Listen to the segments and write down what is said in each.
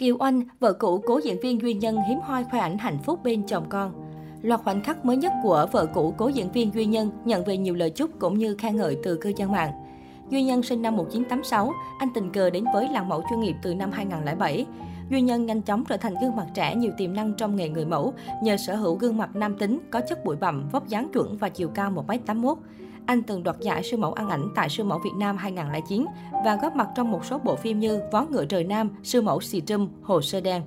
Kiều Oanh, vợ cũ cố diễn viên Duy Nhân hiếm hoi khoe ảnh hạnh phúc bên chồng con. Loạt khoảnh khắc mới nhất của vợ cũ cố diễn viên Duy Nhân nhận về nhiều lời chúc cũng như khen ngợi từ cư dân mạng. Duy Nhân sinh năm 1986, anh tình cờ đến với làng mẫu chuyên nghiệp từ năm 2007. Duy Nhân nhanh chóng trở thành gương mặt trẻ nhiều tiềm năng trong nghề người mẫu nhờ sở hữu gương mặt nam tính, có chất bụi bặm, vóc dáng chuẩn và chiều cao 1m81. Anh từng đoạt giải siêu mẫu ăn ảnh tại siêu mẫu Việt Nam 2009 và góp mặt trong một số bộ phim như Vó ngựa trời Nam, siêu mẫu xì trâm, hồ sơ đen.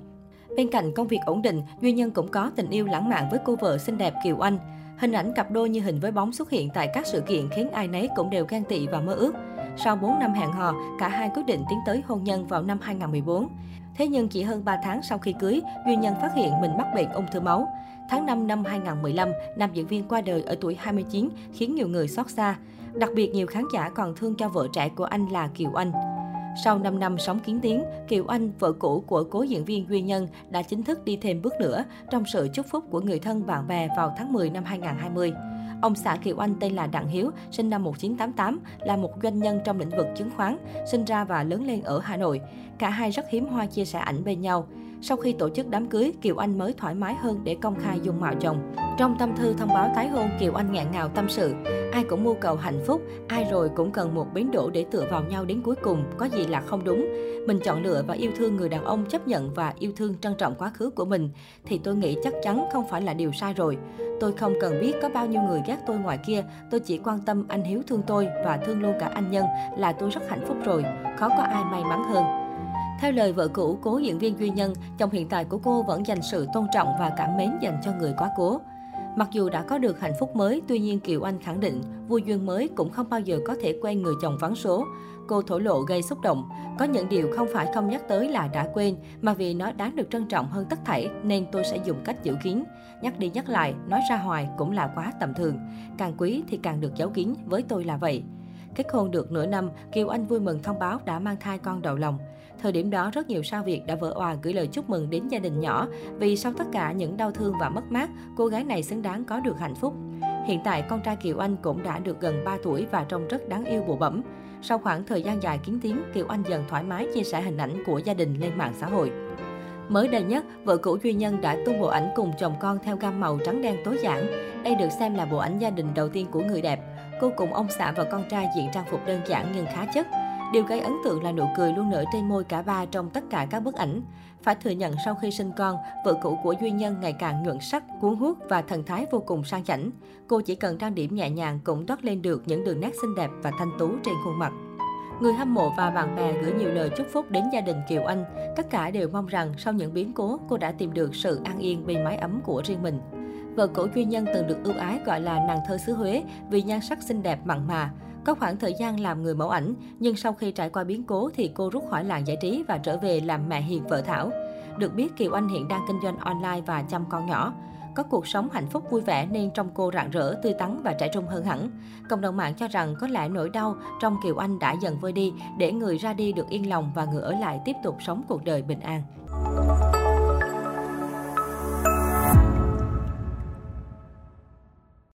Bên cạnh công việc ổn định, Duy Nhân cũng có tình yêu lãng mạn với cô vợ xinh đẹp Kiều Anh. Hình ảnh cặp đôi như hình với bóng xuất hiện tại các sự kiện khiến ai nấy cũng đều ghen tị và mơ ước. Sau 4 năm hẹn hò, cả hai quyết định tiến tới hôn nhân vào năm 2014. Thế nhưng chỉ hơn 3 tháng sau khi cưới, Duy Nhân phát hiện mình mắc bệnh ung thư máu. Tháng 5 năm 2015, nam diễn viên qua đời ở tuổi 29 khiến nhiều người xót xa. Đặc biệt nhiều khán giả còn thương cho vợ trẻ của anh là Kiều Anh. Sau 5 năm sống kiến tiếng, Kiều Anh, vợ cũ của cố diễn viên Duy Nhân, đã chính thức đi thêm bước nữa trong sự chúc phúc của người thân bạn bè vào tháng 10 năm 2020. Ông xã Kiều Anh tên là Đặng Hiếu, sinh năm 1988, là một doanh nhân trong lĩnh vực chứng khoán, sinh ra và lớn lên ở Hà Nội. Cả hai rất hiếm hoa chia sẻ ảnh bên nhau. Sau khi tổ chức đám cưới, Kiều Anh mới thoải mái hơn để công khai dung mạo chồng. Trong tâm thư thông báo tái hôn, Kiều Anh ngạn ngào tâm sự. Ai cũng mưu cầu hạnh phúc, ai rồi cũng cần một bến đỗ để tựa vào nhau đến cuối cùng, có gì là không đúng. Mình chọn lựa và yêu thương người đàn ông chấp nhận và yêu thương trân trọng quá khứ của mình, thì tôi nghĩ chắc chắn không phải là điều sai rồi. Tôi không cần biết có bao nhiêu người ghét tôi ngoài kia, tôi chỉ quan tâm anh Hiếu thương tôi và thương luôn cả anh Nhân là tôi rất hạnh phúc rồi, khó có ai may mắn hơn. Theo lời vợ cũ, cố diễn viên Duy Nhân, chồng hiện tại của cô vẫn dành sự tôn trọng và cảm mến dành cho người quá cố. Mặc dù đã có được hạnh phúc mới, tuy nhiên Kiều Anh khẳng định vui duyên mới cũng không bao giờ có thể quên người chồng vắng số. Cô thổ lộ gây xúc động. Có những điều không phải không nhắc tới là đã quên, mà vì nó đáng được trân trọng hơn tất thảy nên tôi sẽ dùng cách giữ kín. Nhắc đi nhắc lại, nói ra hoài cũng là quá tầm thường. Càng quý thì càng được giấu kín, với tôi là vậy. Kết hôn được nửa năm, Kiều Anh vui mừng thông báo đã mang thai con đầu lòng. Thời điểm đó, rất nhiều sao Việt đã vỡ òa gửi lời chúc mừng đến gia đình nhỏ vì sau tất cả những đau thương và mất mát, cô gái này xứng đáng có được hạnh phúc. Hiện tại, con trai Kiều Anh cũng đã được gần 3 tuổi và trông rất đáng yêu bộ bẩm. Sau khoảng thời gian dài kiến tiếng, Kiều Anh dần thoải mái chia sẻ hình ảnh của gia đình lên mạng xã hội. Mới đây nhất, vợ cũ Duy Nhân đã tung bộ ảnh cùng chồng con theo gam màu trắng đen tối giản. Đây được xem là bộ ảnh gia đình đầu tiên của người đẹp. Cô cùng ông xã và con trai diện trang phục đơn giản nhưng khá chất. Điều gây ấn tượng là nụ cười luôn nở trên môi cả ba trong tất cả các bức ảnh. Phải thừa nhận sau khi sinh con, vợ cũ của Duy Nhân ngày càng nhuận sắc, cuốn hút và thần thái vô cùng sang chảnh. Cô chỉ cần trang điểm nhẹ nhàng cũng toát lên được những đường nét xinh đẹp và thanh tú trên khuôn mặt. Người hâm mộ và bạn bè gửi nhiều lời chúc phúc đến gia đình Kiều Anh. Tất cả đều mong rằng sau những biến cố, cô đã tìm được sự an yên bên mái ấm của riêng mình. Vợ cổ Duy Nhân từng được ưu ái gọi là nàng thơ xứ Huế vì nhan sắc xinh đẹp mặn mà. Có khoảng thời gian làm người mẫu ảnh, nhưng sau khi trải qua biến cố thì cô rút khỏi làng giải trí và trở về làm mẹ hiền vợ Thảo. Được biết Kiều Anh hiện đang kinh doanh online và chăm con nhỏ. Có cuộc sống hạnh phúc vui vẻ nên trong cô rạng rỡ, tươi tắn và trẻ trung hơn hẳn. Cộng đồng mạng cho rằng có lẽ nỗi đau trong Kiều Anh đã dần vơi đi để người ra đi được yên lòng và người ở lại tiếp tục sống cuộc đời bình an.